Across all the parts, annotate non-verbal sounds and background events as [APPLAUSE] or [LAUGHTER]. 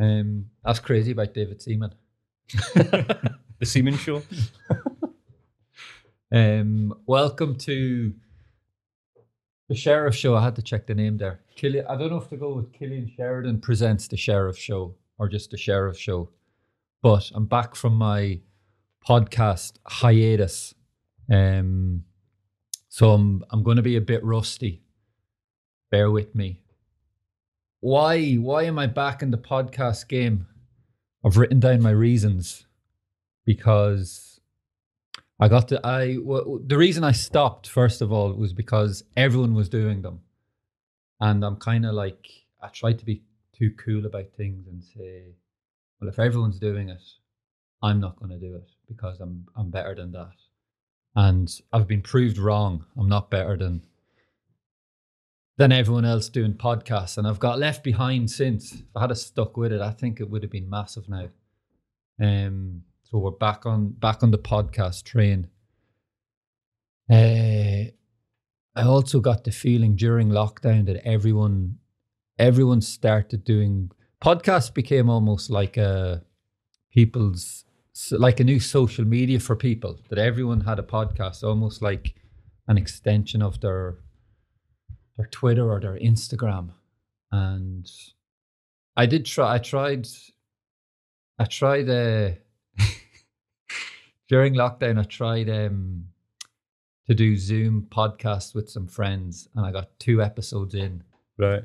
Um, that's crazy about David Seaman. [LAUGHS] the Seaman Show. [LAUGHS] Um, welcome to the Sheriff Show. I had to check the name there. Killian, I don't know if to go with Killian Sheridan presents the Sheriff Show or just the Sheriff Show, but I'm back from my podcast hiatus. Um, so I'm I'm going to be a bit rusty. Bear with me. Why why am I back in the podcast game? I've written down my reasons because I got to I w- the reason I stopped first of all was because everyone was doing them, and I'm kind of like I tried to be too cool about things and say, well, if everyone's doing it, I'm not going to do it because I'm I'm better than that, and I've been proved wrong. I'm not better than than everyone else doing podcasts, and I've got left behind since. If I had stuck with it, I think it would have been massive now. Um, so we're back on back on the podcast train. Uh, I also got the feeling during lockdown that everyone everyone started doing podcasts became almost like a people's like a new social media for people that everyone had a podcast almost like an extension of their their Twitter or their Instagram and I did try I tried I tried uh [LAUGHS] during lockdown I tried um to do Zoom podcast with some friends and I got two episodes in Right.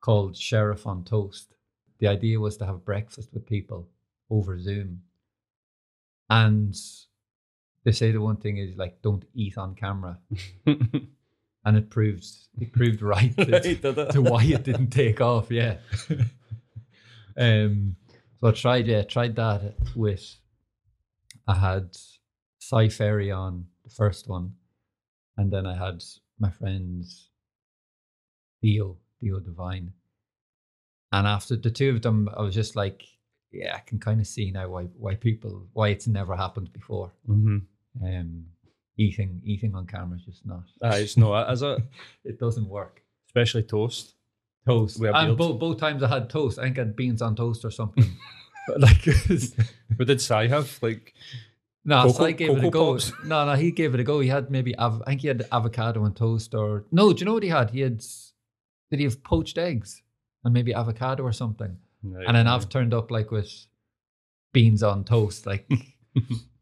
called Sheriff on Toast. The idea was to have breakfast with people over Zoom. And they say the one thing is like don't eat on camera. [LAUGHS] And it proved it proved right, [LAUGHS] to, Right, it? to why it didn't take off, yeah. [LAUGHS] um so I tried yeah, tried that with I had Si Ferry on the first one, and then I had my friends Theo, Theo Divine. And after the two of them, I was just like, yeah, I can kind of see now why why people why it's never happened before. mm-hmm. Um, eating eating on camera is just not. Ah, it's not, is it? [LAUGHS] It doesn't work. Especially toast. Toast. We have And both both times I had toast. I think I had beans on toast or something. [LAUGHS] But like, What [LAUGHS] did Si have? Like, no, Cocoa- so I gave it a go. Pops? No, no, he gave it a go. He had maybe av- I think he had avocado on toast or no. Do you know what he had? He had did he have poached eggs and maybe avocado or something? and then I've turned up like with beans on toast, like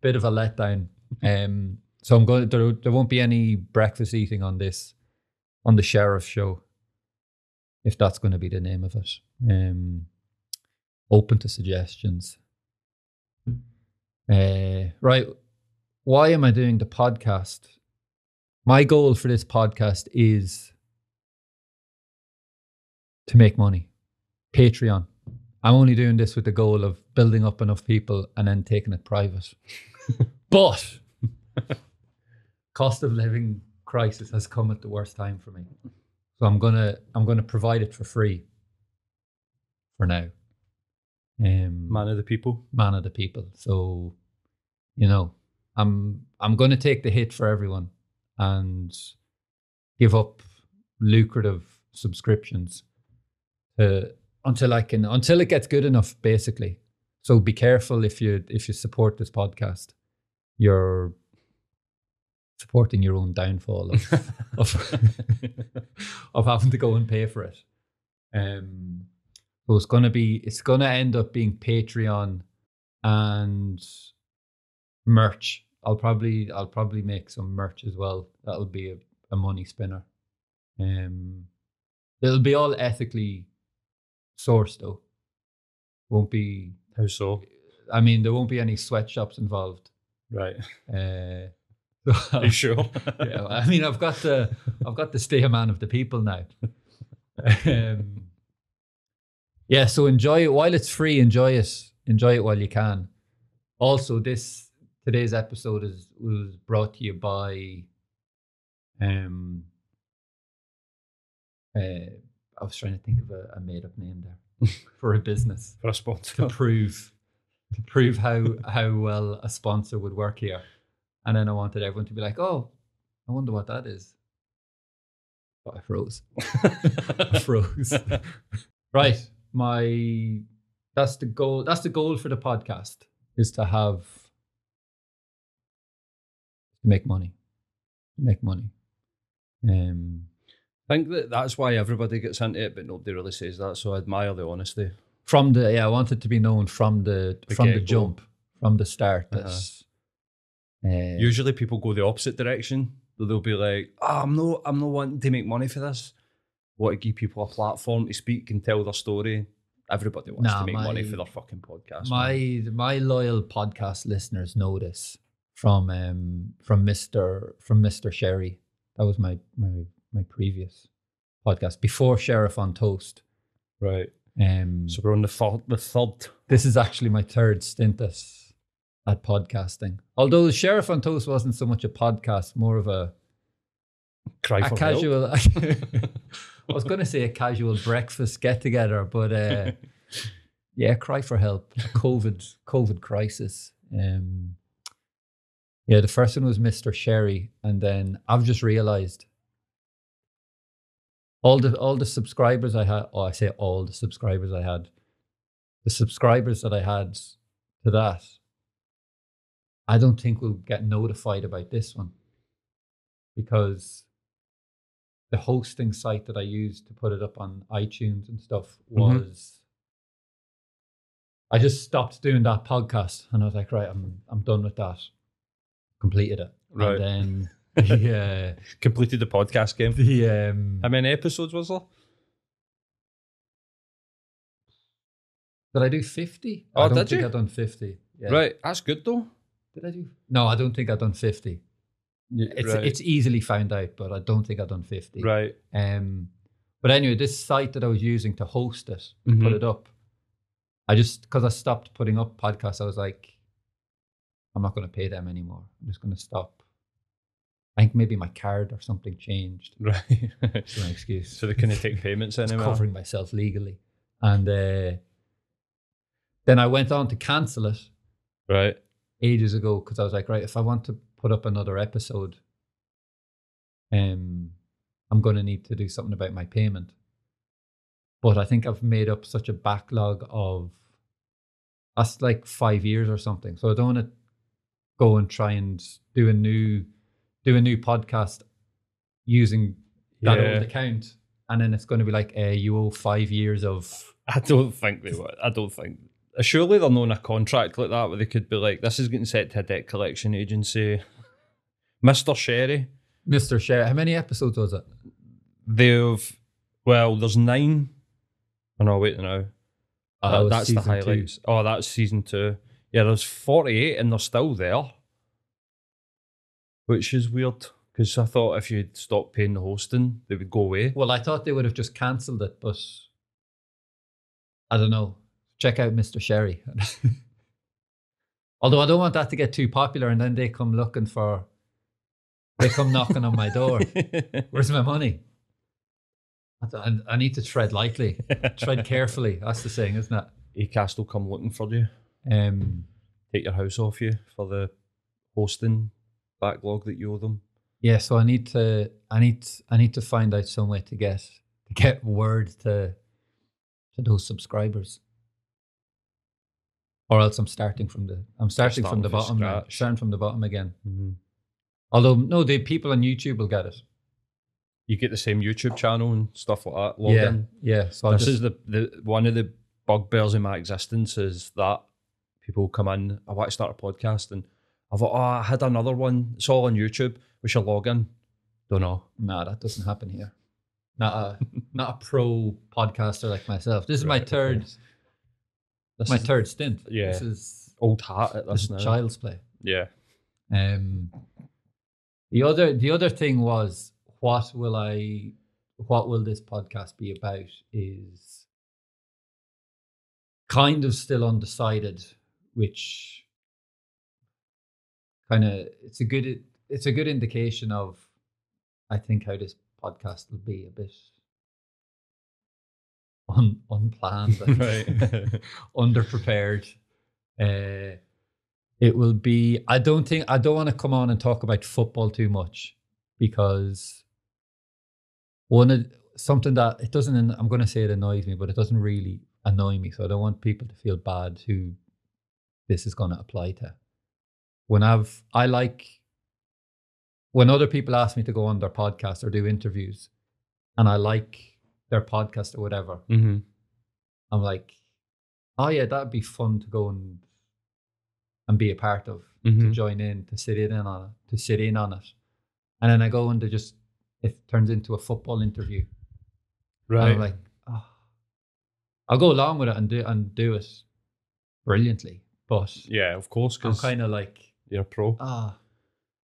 bit of a letdown. Um, so I'm going. There, there won't be any breakfast eating on this, on the sheriff show, if that's going to be the name of it. Um, open to suggestions. Uh, right. Why am I doing the podcast? My goal for this podcast is to make money. Patreon. I'm only doing this with the goal of building up enough people and then taking it private. [LAUGHS] but cost of living crisis has come at the worst time for me. So I'm gonna I'm gonna provide it for free for now. Um Man of the people. man of the people. So, you know, I'm I'm gonna take the hit for everyone and give up lucrative subscriptions to until I can until it gets good enough, basically. So be careful if you if you support this podcast, you're supporting your own downfall of [LAUGHS] of, of having to go and pay for it. Um, so it's gonna be it's gonna end up being Patreon and merch. I'll probably I'll probably make some merch as well. That'll be a, a money spinner. Um, it'll be all ethically sourced though. Won't be. How so? I mean, there won't be any sweatshops involved. Right. Uh, [LAUGHS] Are you sure? [LAUGHS] yeah, I mean, I've got the I've got to stay a man of the people now. um, yeah, so enjoy it while it's free. Enjoy it. Enjoy it while you can. Also, this today's episode is was brought to you by. Um. Uh, I was trying to think of a, a made up name there [LAUGHS] for a business For a sponsor to prove to prove how how well a sponsor would work here. And then I wanted everyone to be like, "Oh, I wonder what that is." But I froze. [LAUGHS] I froze. [LAUGHS] right, my that's the goal. That's the goal for the podcast is to have to make money, make money. Um, I think that that's why everybody gets into it, but nobody really says that. So I admire the honesty. from the yeah, I want it to be known from the, The from the jump, from the start. Uh-huh. Uh, Usually people go the opposite direction. They'll be like, oh, I'm not I'm not wanting to make money for this. Want to give people a platform to speak and tell their story. Everybody wants Nah, to make money for their fucking podcast. man. my my loyal podcast listeners know this from um from Mister from Mister Sherry. That was my my my previous podcast before Sheriff on Toast. Right. Um, So we're on the third the third. this is actually my third stint at, at podcasting. Although Sheriff on Toast wasn't so much a podcast, more of a, Cry a for casual. help. [LAUGHS] I was going to say a casual breakfast get together, but uh, [LAUGHS] yeah, cry for help. A COVID COVID crisis. Um, yeah, the first one was Mr. Sherry, and then I've just realized all the all the subscribers I had. Oh, I say all the subscribers I had. The subscribers that I had to that, I don't think we'll get notified about this one because the hosting site that I used to put it up on iTunes and stuff Mhm. was I just stopped doing that podcast and I was like, right, I'm I'm done with that. Completed it. Right. And then [LAUGHS] yeah, Completed the podcast game. the um How many episodes was there? did I do 50? Oh, I don't did think you? I done 50. Yeah. Right. That's good though. Did I do? No, I don't think I've done 50. It's right. it's easily found out, but I don't think I've done 50. right. Um, but anyway, this site that I was using to host it, to put Mhm. it up, I just because I stopped putting up podcasts, I was like, I'm not going to pay them anymore. I'm just going to stop. I think maybe my card or something changed. [LAUGHS] Right. That's my excuse. so they couldn't take payments [LAUGHS] anymore. covering myself legally, and uh, then I went on to cancel it Right. Ages ago because I was like, right, if I want to put up another episode, um, I'm going to need to do something about my payment. But I think I've made up such a backlog of that's like five years or something. So I don't want to go and try and do a new do a new podcast using that Yeah. old account, and then it's going to be like, uh, you owe five years of [LAUGHS] I don't think they were. I don't think. Uh, surely they're in a contract like that where they could be like, this is getting set to a debt collection agency. Mr. Sherry, Mr. Sherry. How many episodes was it? they've, well, there's nine. Oh, no, wait now. Oh, uh, that That- that's the season two. highlights. Oh, that's season two. Yeah, there's 48 and they're still there. Which is weird because I thought if you'd stop paying the hosting, they would go away. Well, I thought they would have just cancelled it, but I don't know. Check out Mr. Sherry. [LAUGHS] Although I don't want that to get too popular and then they come looking for, they come knocking on my door. [LAUGHS] Where's my money? I, I- need to tread lightly, tread carefully. That's the saying, isn't it? Acast will come looking for you, Um, take your house off you for the hosting backlog that you owe them. yeah, so I need to, I need, I need to find out some way to get, to get word to, to those subscribers. Or else I'm starting from the, I'm starting from the bottom now, starting from the bottom again. Mm-hmm. Although no, the people on YouTube will get it. You get the same YouTube channel and stuff like that. Log yeah, in. yeah. So this just, is the, the one of the bugbears in my existence is that people come in. I want to start a podcast, and I thought, oh, I had another one. It's all on YouTube. We should log in. Don't know. no, that doesn't happen here. Not a, [LAUGHS] not a pro podcaster like myself. This is my Right, okay. third, This my is third stint. Yeah. this is old hat at this this now. is child's play. Yeah. Um, the other the other thing was what will I what will this podcast be about is kind of still undecided, which kind of it's a good it's a good indication of I think how this podcast will be a bit un, unplanned, and [LAUGHS] Right. [LAUGHS] underprepared. Uh, it will be. I don't think I don't want to come on and talk about football too much because one of something that it doesn't. I'm going to say it annoys me, but it doesn't really annoy me. So I don't want people to feel bad who this is going to apply to. When I've, I like when other people ask me to go on their podcast or do interviews, and I like their podcast or whatever, Mm-hmm. I'm like, oh yeah, that'd be fun to go and and be a part of, to Mm-hmm. join in, to sit in on it, to sit in on it, and then I go and just it turns into a football interview. And Right. I'm like, oh. I'll go along with it and do and do it brilliantly, but yeah, of course, I'm kind of like, you're a pro. ah,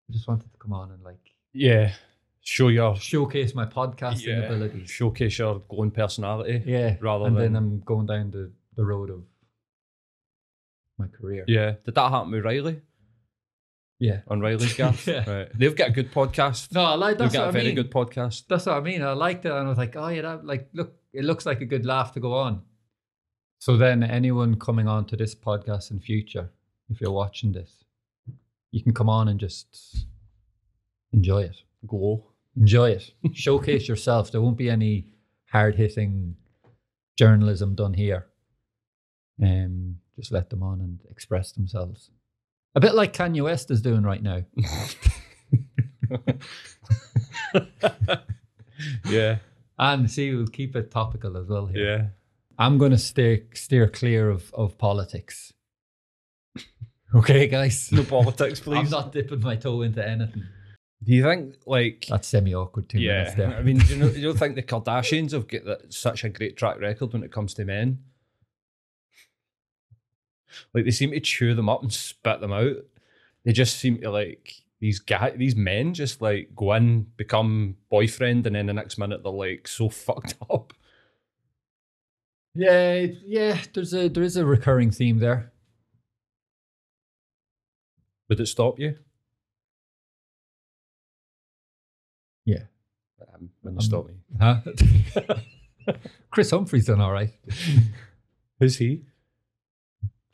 I just wanted to come on and like Yeah. Show your showcase my podcasting yeah, abilities. Showcase your glowing personality. Yeah, rather and then than- I'm going down the, the road of my career. Yeah. Did that happen with Riley yeah. on Riley's [LAUGHS] Gaff? Yeah. Right. They've got a good podcast. No, I like They've that's got what a I very mean. good podcast. That's what I mean. I liked it, and I was like, oh yeah, that like look, it looks like a good laugh to go on. So then, anyone coming on to this podcast in future, if you're watching this, you can come on and just enjoy it. Glow. Enjoy it. Showcase yourself. There won't be any hard hitting journalism done here. Um, just let them on and express themselves. A bit like Kanye West is doing right now. [LAUGHS] yeah. And see, we'll keep it topical as well here. Yeah. I'm going to stay steer clear of, of politics. [LAUGHS] Okay, guys. No politics, [LAUGHS] please. I'm not dipping my toe into anything. Do you think like That's semi awkward too? yeah? I mean, do you, know, you don't think the Kardashians have got that, such a great track record when it comes to men? Like they seem to chew them up and spit them out. They just seem to like these guy, these men just like go in, become boyfriend, and then the next minute they're like so [LAUGHS] fucked up. yeah, yeah. There's a there is a recurring theme there. Would it stop you? Yeah. Um, wouldn't Um, stop me. [LAUGHS] Huh? [LAUGHS] Kris Humphries done all right. [LAUGHS] Who's he?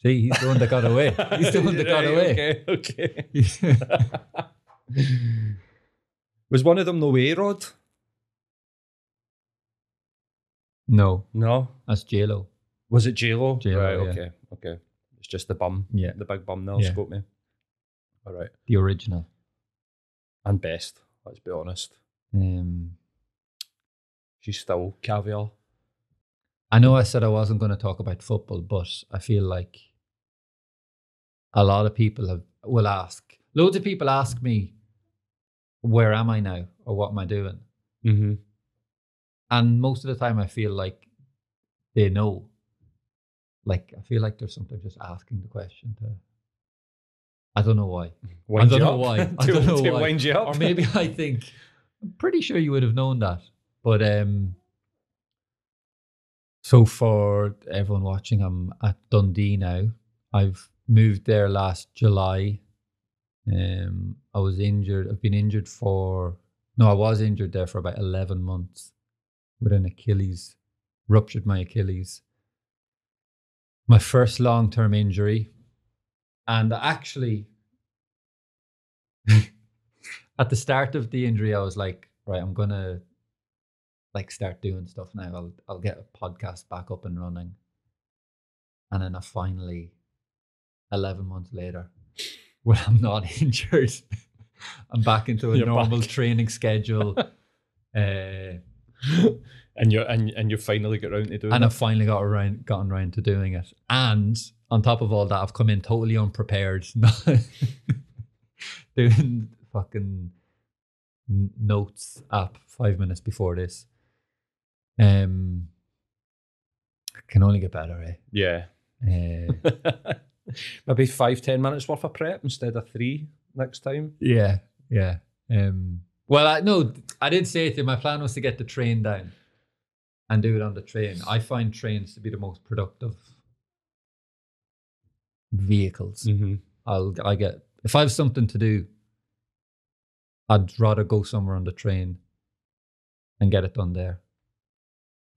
See, he's the one that got away. He's the one that got away. Okay, okay. Was one of them no way, Rod? no, No. that's J Lo. Was it JLo? J-Lo, right, yeah. okay, okay. It's just the bum. Yeah. The big bum now Yeah. scope me. All right. The original. And best, let's be honest. Um, She's still caviar. I know I said I wasn't going to talk about football, but I feel like a lot of people have will ask. Loads of people ask me, "Where am I now?" or "What am I doing?" Mm-hmm. And most of the time, I feel like they know. Like I feel like they're sometimes just asking the question to. I don't know why, Wind don't you know up. why. [LAUGHS] I don't know why. wind you up. or maybe I think I'm pretty sure you would have known that. But um, so for everyone watching, I'm at Dundee now. I've moved there last July. Um, I was injured. I've been injured for no, I was injured there for about eleven months with an Achilles, ruptured my Achilles. My first long term injury, and actually, [LAUGHS] at the start of the injury, I was like, right, I'm gonna like start doing stuff now. I'll I'll get a podcast back up and running. And then I finally, eleven months later, [LAUGHS] when I'm not [LAUGHS] injured, I'm back into a You're normal back. training schedule. [LAUGHS] uh, and you and and you finally get round to doing it. and it. I've finally got around, gotten around to doing it. And on top of all that, I've come in totally unprepared, doing fucking notes app five minutes before this. Um, can only get better, eh? yeah. Uh, [LAUGHS] Maybe five, ten minutes worth of prep instead of three next time. yeah, yeah. Um, well, I no, I did say to you, my plan was to get the train down and do it on the train. I find trains to be the most productive vehicles. Mm-hmm. I'll I get if I have something to do, I'd rather go somewhere on the train and get it done there.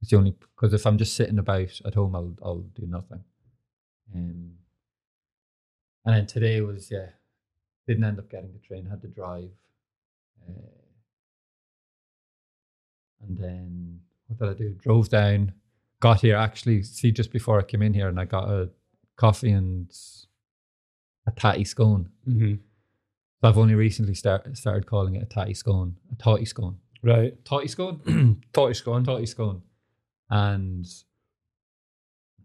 It's the only because if I'm just sitting about at home, I'll I'll do nothing. Um, and then today was yeah, didn't end up getting the train. Had to drive, uh, and then what did I do? Drove down, got here actually. See, just before I came in here, and I got a coffee and a tatty scone. Mm-hmm. I've only recently start, started calling it a tatty scone, a totty scone, Right. totty scone, [CLEARS THROAT] Totty scone. totty scone, and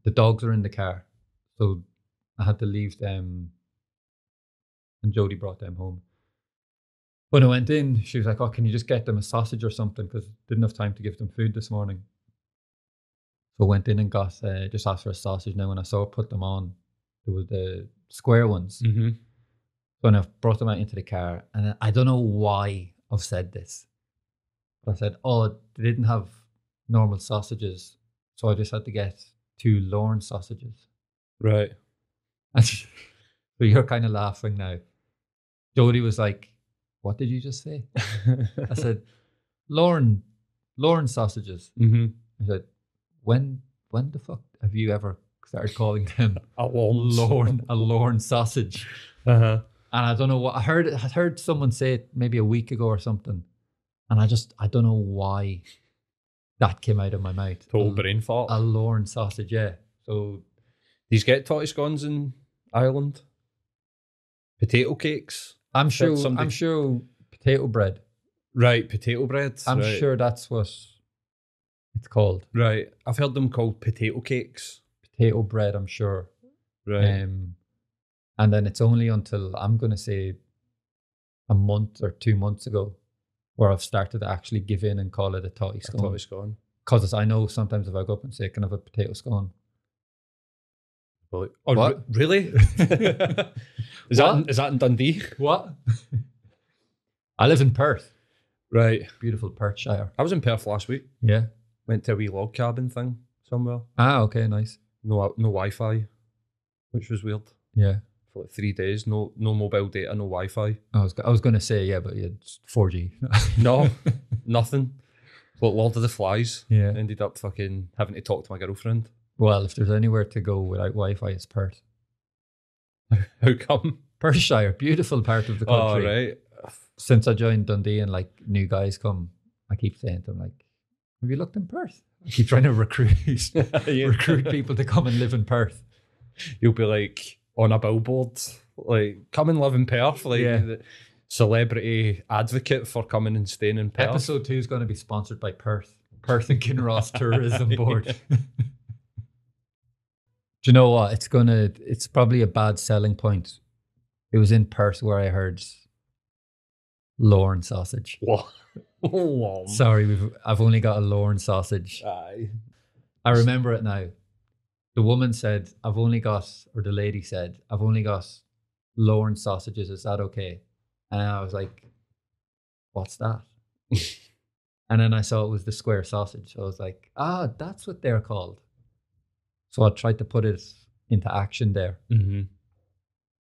the dogs are in the car, so I had to leave them, and Jody brought them home. When I went in, she was like, "Oh, can you just get them a sausage or something?" Because didn't have time to give them food this morning. So I went in and got uh, just asked for a sausage. Now when I saw her put them on, there was the square ones. Mm-hmm. When I've brought them out into the car, and I don't know why I've said this, but I said, "Oh, they didn't have normal sausages, so I just had to get two Lorne sausages." Right. [LAUGHS] And so you're kind of laughing now. Jody was like, "What did you just say?" [LAUGHS] I said, "Lorne, Lorne sausages." mm-hmm. I said, "When, when the fuck have you ever started calling them [LAUGHS] A Lorne a Lorne sausage?" Uh huh. And I don't know what I heard. I heard someone say it maybe a week ago or something, and I just I don't know why that came out of my mouth. Total a, brain fart. a Lorne sausage, yeah. So These get totty scones in Ireland. Potato cakes. I'm sure I'm sure potato bread. Right. Potato bread. I'm right. sure that's what it's called. Right. I've heard them called potato cakes. Potato bread. I'm sure. Right. Um, and then it's only until I'm gonna say a month or two months ago where I've started to actually give in and call it a totty a scone. totty scone. Because I know sometimes if I go up and say, "Can I have a potato scone?" Well, What? re- really? [LAUGHS] is that is that in Dundee? What? [LAUGHS] I live in Perth. Right. Beautiful Perthshire. I was in Perth last week. Yeah. Went to a wee log cabin thing somewhere. Ah, okay, nice. No no Wi-Fi, which was weird. Yeah. For like three days, no no mobile data, no Wi-Fi. I was I was gonna say yeah, but yeah, it's 4G. No, [LAUGHS] nothing. But Lord of the Flies. yeah. Ended up fucking having to talk to my girlfriend. Well, if there's anywhere to go without Wi-Fi, it's Perth. [LAUGHS] How come? Perthshire, beautiful part of the Oh country. right. Since I joined Dundee and like new guys come, I keep saying to them like, "Have you looked in Perth?" I keep trying to [LAUGHS] recruit recruit people to come and live in Perth. You'll be like on a billboard, like come and live in Perth, like Yeah. the celebrity advocate for coming and staying in Perth. Episode two is going to be sponsored by Perth, Perth and Kinross [LAUGHS] Tourism Board. [LAUGHS] Do you know what? It's gonna. It's probably a bad selling point. It was in Perth where I heard Lorne sausage. [LAUGHS] What? Sorry, we've. I've only got a Lorne sausage. Aye. I remember it now. The woman said, "I've only got," or the lady said, "I've only got Lorne sausages. Is that okay?" And I was like, "What's that?" [LAUGHS] and then I saw it was the square sausage. So I was like, "Ah, that's what they're called." So I tried to put it into action there. Mm-hmm.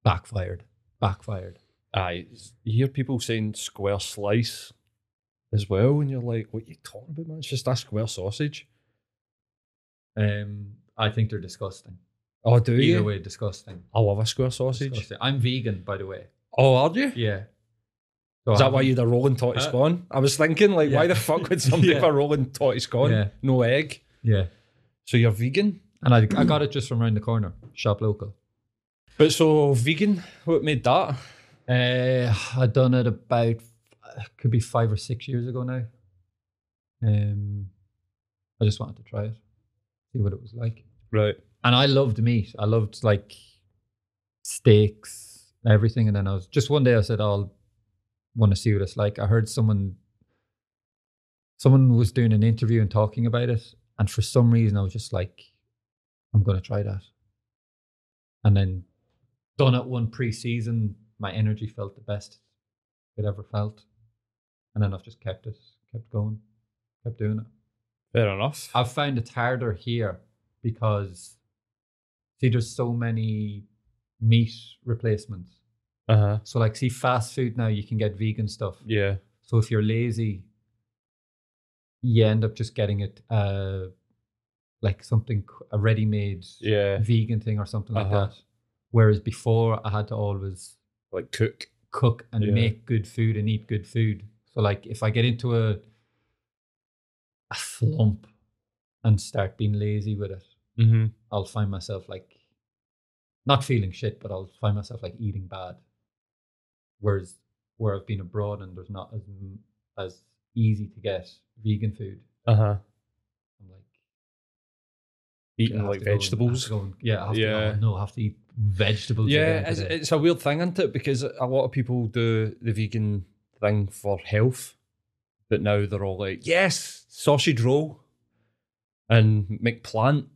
Backfired. Backfired. Aye. You hear people saying square slice as well, and you're like, what are you talking about, man? It's just a square sausage. Um, I think they're disgusting. Oh, do you? Either you? way, disgusting. I love a square sausage. Disgusting. I'm vegan, by the way. Oh, are you? Yeah. So Is I that why you're the rolling totty Uh, scone? I was thinking, like, why the fuck would somebody [LAUGHS] Yeah. have a rolling totty scone? Yeah. No egg. Yeah. So you're vegan? And I, I got it just from around the corner, shop local. But so vegan, what made that? Uh, I done it about uh, could be five or six years ago now. Um, I just wanted to try it, see what it was like. Right. And I loved meat. I loved like steaks, everything. And then I was just one day I said, I'll want to see what it's like. I heard someone, someone was doing an interview and talking about it, and for some reason I was just like, I'm gonna try that. And then done it one pre-season, my energy felt the best it ever felt, and then I've just kept it, kept going, kept doing it. Fair enough. I've found it's harder here because see, there's so many meat replacements. Uh huh. So like, see, fast food now you can get vegan stuff. Yeah. So if you're lazy, you end up just getting it, uh, like something a ready-made Yeah. vegan thing or something like Uh-huh. that. Whereas before, I had to always Like cook. cook and Yeah. make good food and eat good food. So like, if I get into a a slump, and start being lazy with it, Mm-hmm. I'll find myself like not feeling shit, but I'll find myself like eating bad. Whereas where I've been abroad and there's not as as easy to get vegan food, Uh huh. I'm like Eating like go and- vegetables. and- yeah, I have Yeah. To, oh, no, I have to eat vegetables. Yeah, it's, it's a weird thing, isn't it? Because a lot of people do the vegan thing for health, but now they're all like, yes, sausage roll and McPlant.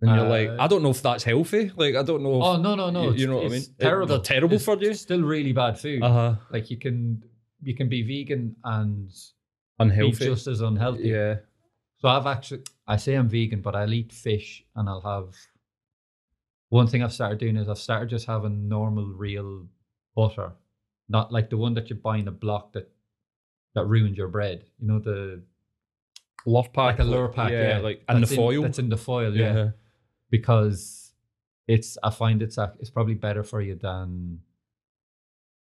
And you're like, Uh, I don't know if that's healthy. Like, I don't know. Oh If, no no no! you- you know what I mean? Terrible. they're terrible It's for you. Still really bad food. uh huh. Like you can you can be vegan and Unhealthy. just as unhealthy. yeah. So I've actually I say I'm vegan, but I'll eat fish and I'll have. One thing I've started doing is I've started just having normal real butter, not like the one that you buy in a block that that ruins your bread. You know the Lurpak. like a Lurpak, yeah, like in the that's foil. that's in the foil, yeah. because it's I find it's ac- it's probably better for you than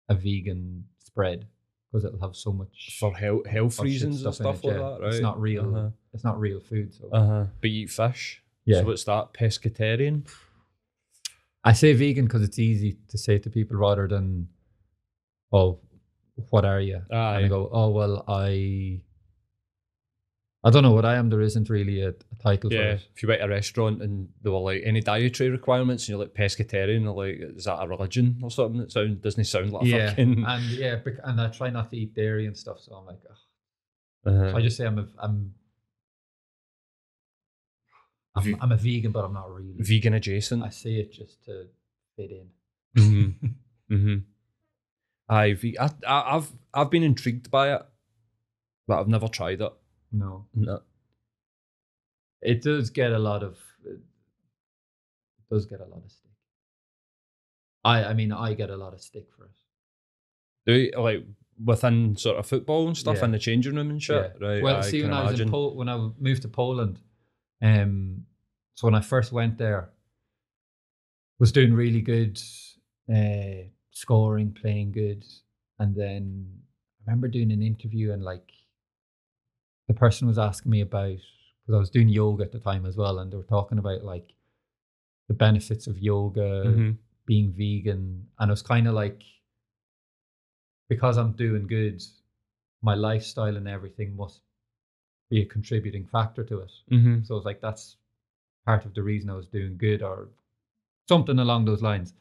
a vegan spread because it'll have so much For health, health reasons and stuff in it, like yeah. that, right? It's not real. Uh-huh. It's not real food. So Uh-huh. But you eat fish. yeah, So what's that? Pescatarian? I say vegan because it's easy to say to people rather than, oh, what are you? And Aye. I go, oh well, I. I don't know what I am. There isn't really a, a title for Yeah. it. If you went to a restaurant and they were like, any dietary requirements, and you're like pescatarian, they're like, is that a religion or something? That sound doesn't sound like a Yeah, fucking. [LAUGHS] and yeah, and I try not to eat dairy and stuff. So I'm like. Uh-huh. So I just say I'm a I'm I'm, Ve- I'm a vegan, but I'm not really. vegan adjacent. I say it just to fit in. mm-hmm. [LAUGHS] mm-hmm. Aye, I, I, I've I've been intrigued by it, but I've never tried it. No, No. it does get a lot of. It does get a lot of stick. I I mean I get a lot of stick for it. Do you, like within sort of football and stuff Yeah. in the changing room and shit? Yeah. Right. well, I see, when I was in Pol- when I moved to Poland, um, so when I first went there, was doing really good, uh, scoring, playing good, and then I remember doing an interview and like the person was asking me about because I was doing yoga at the time as well, and they were talking about like the benefits of yoga, Mhm. being vegan, and it was kind of like because I'm doing good, my lifestyle and everything must be a contributing factor to it. Mhm. So it's like that's part of the reason I was doing good or something along those lines.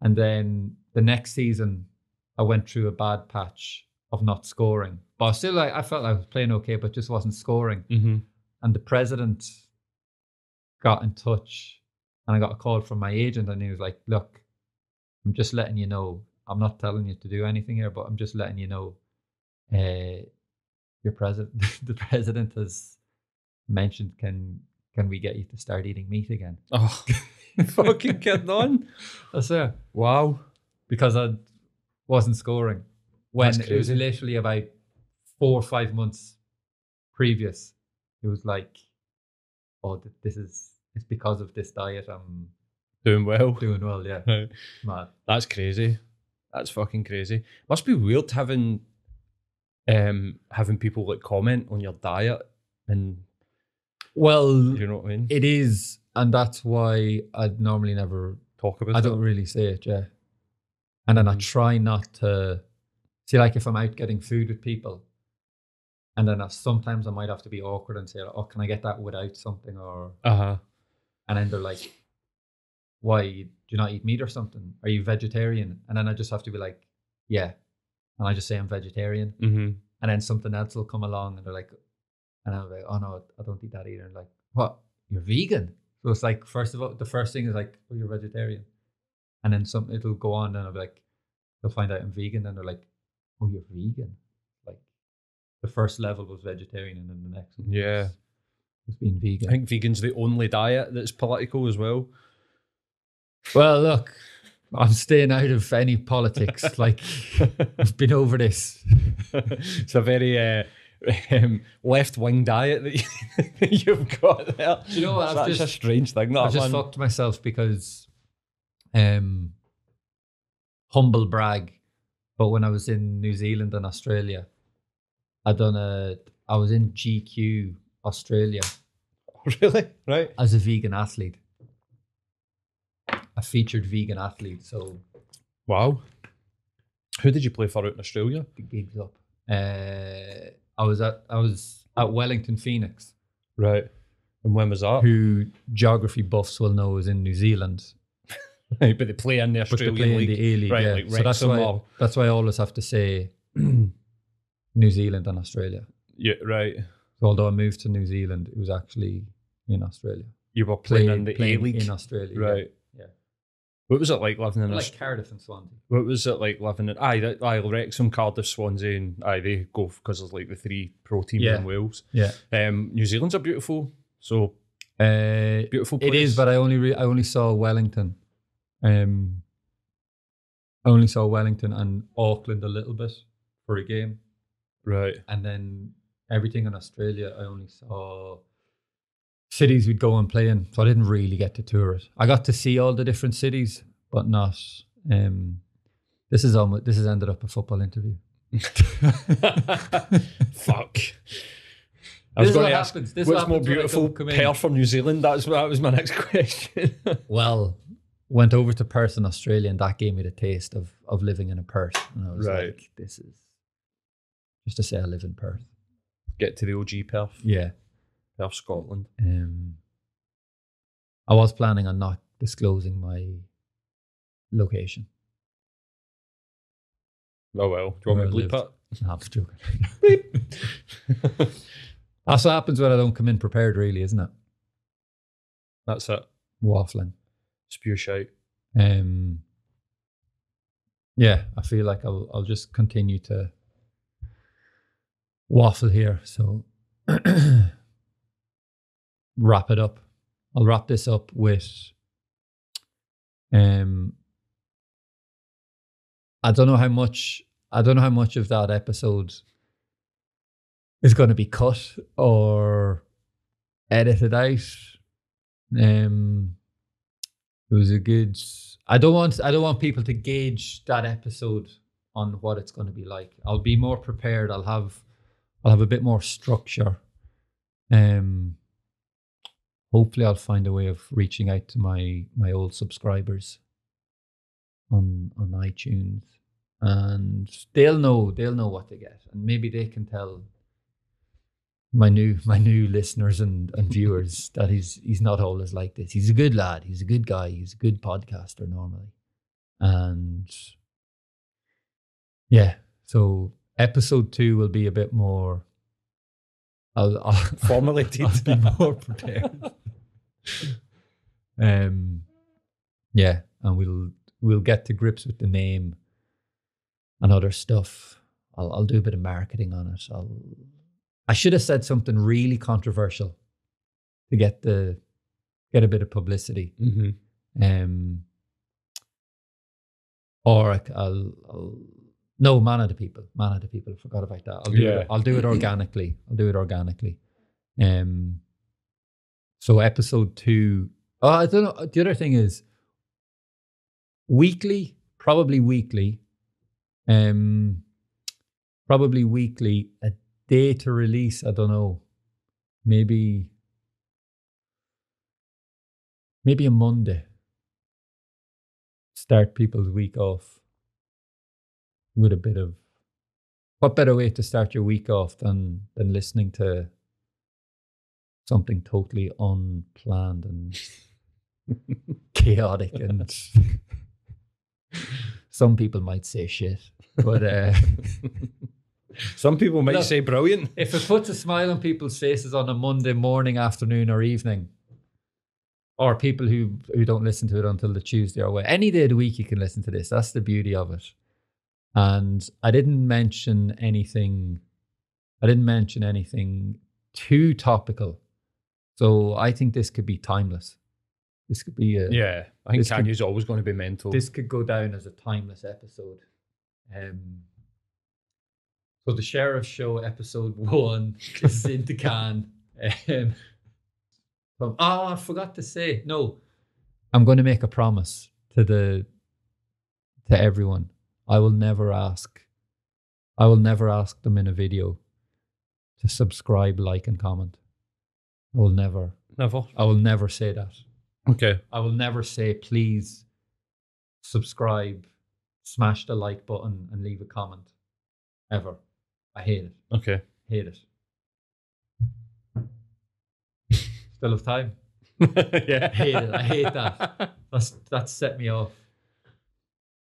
And then the next season, I went through a bad patch of not scoring, but I still like I felt I was playing okay, but just wasn't scoring. Mhm. And the president got in touch, and I got a call from my agent, and he was like, "Look, I'm just letting you know. I'm not telling you to do anything here, but I'm just letting you know. Uh, your president, [LAUGHS] the president has mentioned, can can we get you to start eating meat again? Oh, [LAUGHS] fucking kidding on. I it. Wow. Because I wasn't scoring when it was literally about four or five months previous. It was like, oh, this is it's because of this diet I'm Doing well. doing well. Yeah, [LAUGHS] Right. mad. That's crazy. That's fucking crazy. Must be weird having um having people like comment on your diet and Well, you know what I mean? it is, and that's why I'd normally never. Talk about I it. don't really say it. Yeah, and then I Mhm. try not to see like if I'm out getting food with people, and then I, sometimes I might have to be awkward and say, "Oh, can I get that without something?" Or Uh-huh. and then they're like, "Why do you not eat meat or something? Are you vegetarian?" And then I just have to be like, "Yeah," and I just say I'm vegetarian, Mm-hmm. and then something else will come along, and they're like, and I was like, "Oh no, I don't eat that either." And like, what? You're vegan? So it's like first of all, the first thing is like, "Oh, you're vegetarian," and then some it'll go on, and I'll be like, they'll find out I'm vegan, and they're like, "Oh, you're vegan?" Like, the first level was vegetarian, and then the next one Yeah. was, was being vegan. I think vegan's the only diet that's political as well. Well, look, I'm staying out of any politics. [LAUGHS] like, I've been over this. [LAUGHS] it's a very uh, [LAUGHS] um, left wing diet that [LAUGHS] you- you've got there. Do you know what? It's I've a strange thing. That I've just fucked myself because, um, humble brag, but when I was in New Zealand and Australia, I done a. I was in GQ Australia, [LAUGHS] really? Right. as a vegan athlete, a featured vegan athlete. So Wow. Who did you play for out in Australia? the gigs up. Uh, I was at I was at Wellington Phoenix, Right. And when was that? who geography buffs will know is in New Zealand, [LAUGHS] Right, but they play in the but they Australian play in league. the A League. right, yeah. like so that's why or- that's why I always have to say [CLEARS THROAT] New Zealand and Australia. yeah, right. So although I moved to New Zealand, it was actually in Australia. You were playing Played- in the A League. in Australia. Right. What was it like living in Like Aus- Cardiff and Swansea. What was it like living in? Aye, that, aye, Wrexham, Cardiff, Swansea, and aye, they go because there's like the three pro teams Yeah. in Wales. Yeah. Um, New Zealand's a beautiful, so Uh, beautiful. Place. It is, but I only re- I only saw Wellington. Um, I only saw Wellington and Auckland a little bit for a game, right. and then everything in Australia. I only saw cities we'd go and play in, so I didn't really get to tour it. I got to see all the different cities, but not. Um, this is almost this has ended up a football interview. [LAUGHS] Fuck. I This was is going what to ask, happens. This is what's more happens when I beautiful, don't come. Perth or New Zealand? That's that was my next [LAUGHS] question. Well, went over to Perth in Australia, and that gave me the taste of of living in a Perth. And I was Right. like, this is just to say I live in Perth. Get to the OG Perth, Yeah. Perth, Scotland. Um, I was planning on not disclosing my location. Oh well, do you want me to bleep [LAUGHS] No, I'm joking. [LAUGHS] it? That's what happens when I don't come in prepared, really, isn't it? That's it. Waffling. Spew shout. Um, yeah, I feel like I'll I'll just continue to waffle here. So [CLEARS THROAT] wrap it up. I'll wrap this up with um I don't know how much I don't know how much of that episode is going to be cut or edited out. Um it was a good I don't want I don't want people to gauge that episode on what it's going to be like. I'll be more prepared. I'll have I'll have a bit more structure. Um hopefully I'll find a way of reaching out to my my old subscribers on on iTunes and they'll know they'll know what they get and maybe they can tell my new [LAUGHS] my new listeners and, and viewers that he's he's not always like this. He's a good lad. He's a good guy. He's a good podcaster normally. And yeah, so episode two will be a bit more. I'll, I'll Formulated. [LAUGHS] I'll be more prepared. [LAUGHS] um, yeah, and we'll we'll get to grips with the name and other stuff. I'll I'll do a bit of marketing on it. I'll I should have said something really controversial to get the get a bit of publicity. hmm Um, or I, will I'll no man of the people, man of the people. I forgot about that. I'll do Yeah. it. I'll do it organically. I'll do it organically. Um. So episode two. Oh, I don't know. The other thing is weekly, probably weekly. Um, probably weekly. A day to release. I don't know. Maybe. Maybe a Monday start people's week off with a bit of what better way to start your week off than than listening to something totally unplanned and [LAUGHS] chaotic and some people might say shit but uh Some people might Look. say brilliant. if it puts a smile on people's faces on a monday morning afternoon or evening or people who who don't listen to it until the tuesday or what any day of the week you can listen to this that's the beauty of it and i didn't mention anything i didn't mention anything too topical so i think this could be timeless this could be a Yeah, I think Kanye's always going to be mental. this could go down as a timeless episode. Um, so the sheriff show episode [LAUGHS] one is in the can. Um, oh, I forgot to say no. I'm going to make a promise to the to everyone. I will never ask. I will never ask them in a video to subscribe, like, and comment. I will never. Never. I will never say that. Okay. I will never say please subscribe, smash the like button, and leave a comment. Ever. I hate it. Okay. Hate it. Still have time. [LAUGHS] yeah. Hate it. I hate that. That's that's set me off.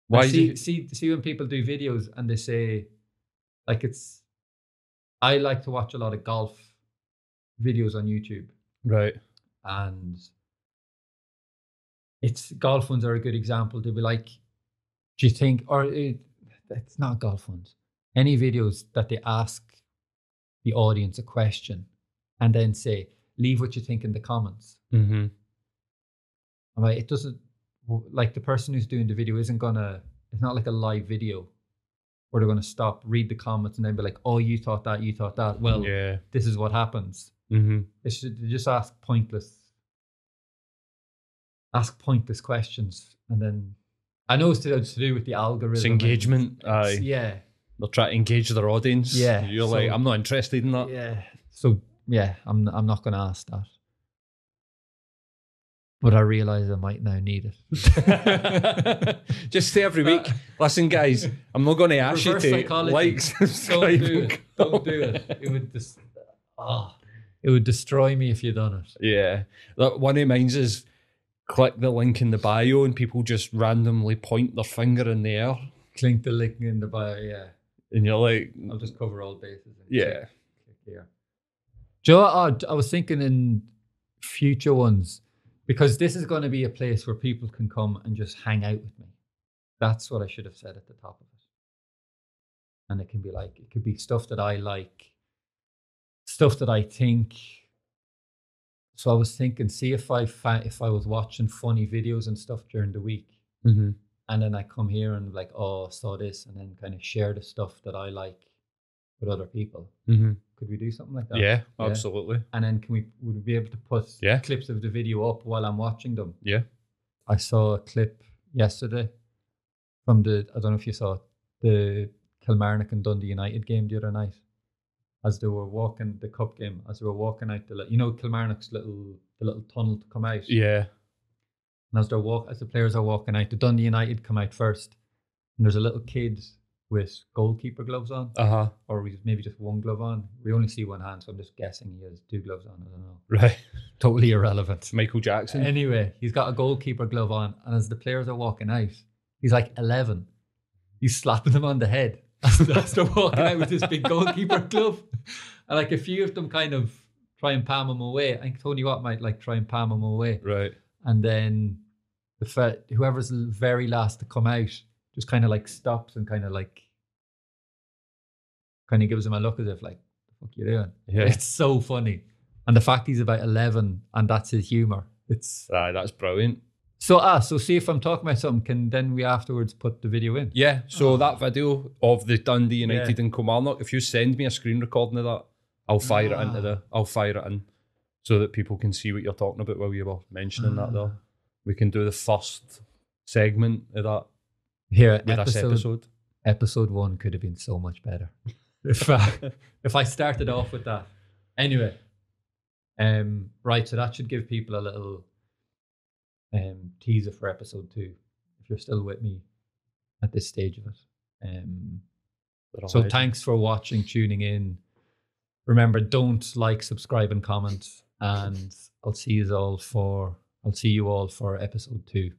Why? See you- see see when people do videos and they say like it's I like to watch a lot of golf videos on YouTube right. and it's golf ones are a good example. They'll be like, do you think or it, it's not golf ones. Any videos that they ask the audience a question and then say, leave what you think in the comments. Mm-hmm. I'm like, it doesn't like the person who's doing the video isn't gonna. It's not like a live video where they're gonna stop, read the comments, and then be like, "Oh, you thought that, you thought that." Well, yeah. this is what happens. Mm-hmm. They should they just ask pointless, ask pointless questions, and then I know it's to, it's to do with the algorithm. It's and engagement. it's- Aye. yeah, They're trying to engage their audience. Yeah, You're like, I'm not interested in that. yeah. So yeah, I'm I'm not gonna ask that. But I realize I might now need it. [LAUGHS] Just say every week, [LAUGHS] listen, guys, I'm not going to ask you to like, subscribe. Don't do it. Don't do it. It would just, oh, ah, it would destroy me if you'd done it. Yeah. That one of mine's is click the link in the bio and people just randomly point their finger in the air. Clink the link in the bio. Yeah, And you're like, I'll just cover all bases. yeah. click- click here. Joe, I, I was thinking in future ones because this is going to be a place where people can come and just hang out with me. That's what I should have said at the top of it. And it can be like it could be stuff that I like, stuff that I think. So I was thinking, see if I fa- if I was watching funny videos and stuff during the week, Mm-hmm. and then I come here and like, oh, saw this, and then kind of share the stuff that I like with other people. Mm-hmm. Could we do something like that? Yeah, Yeah. absolutely. And then can we would we be able to put Yeah. clips of the video up while I'm watching them? Yeah. I saw a clip yesterday from the I don't know if you saw it, the Kilmarnock and Dundee United game the other night. As they were walking the cup game, as they were walking out the you know Kilmarnock's little the little tunnel to come out. Yeah. And as they're walk as the players are walking out, the Dundee United come out first. And there's a little kid with goalkeeper gloves on. Uh huh. Or maybe just one glove on. We only see one hand, so I'm just guessing he has two gloves on. I don't know. Right. [LAUGHS] Totally irrelevant. Michael Jackson. Anyway, he's got a goalkeeper glove on, and as the players are walking out, he's like 11. He's slapping them on the head [LAUGHS] as they're walking out with this big goalkeeper [LAUGHS] glove. And like a few of them kind of try and palm him away. I think Tony Watt might like try and palm him away. right. And then the whoever's the very last to come out just kind of like stops and kind of like kind of gives him a look as if like, the fuck you doing? [LAUGHS] Yeah. It's so funny. And the fact he's about 11 and that's his humor. It's Aye, that's brilliant. so ah, so see if I'm talking about something, can then we afterwards put the video in? Yeah. So Oh. that video of the Dundee United Yeah. and Kilmarnock, if you send me a screen recording of that, I'll fire it into Ah. the. I'll fire it in, so that people can see what you're talking about while you were mentioning that. There, we can do the first segment of that Here, with episode, episode. episode one could have been so much better [LAUGHS] if I, if I started off with that. Anyway, um, right. So that should give people a little um teaser for episode two. If you're still with me at this stage of it, um, so thanks for watching, tuning in. Remember, don't like, subscribe, and comment. And I'll see you all for I'll see you all for episode two.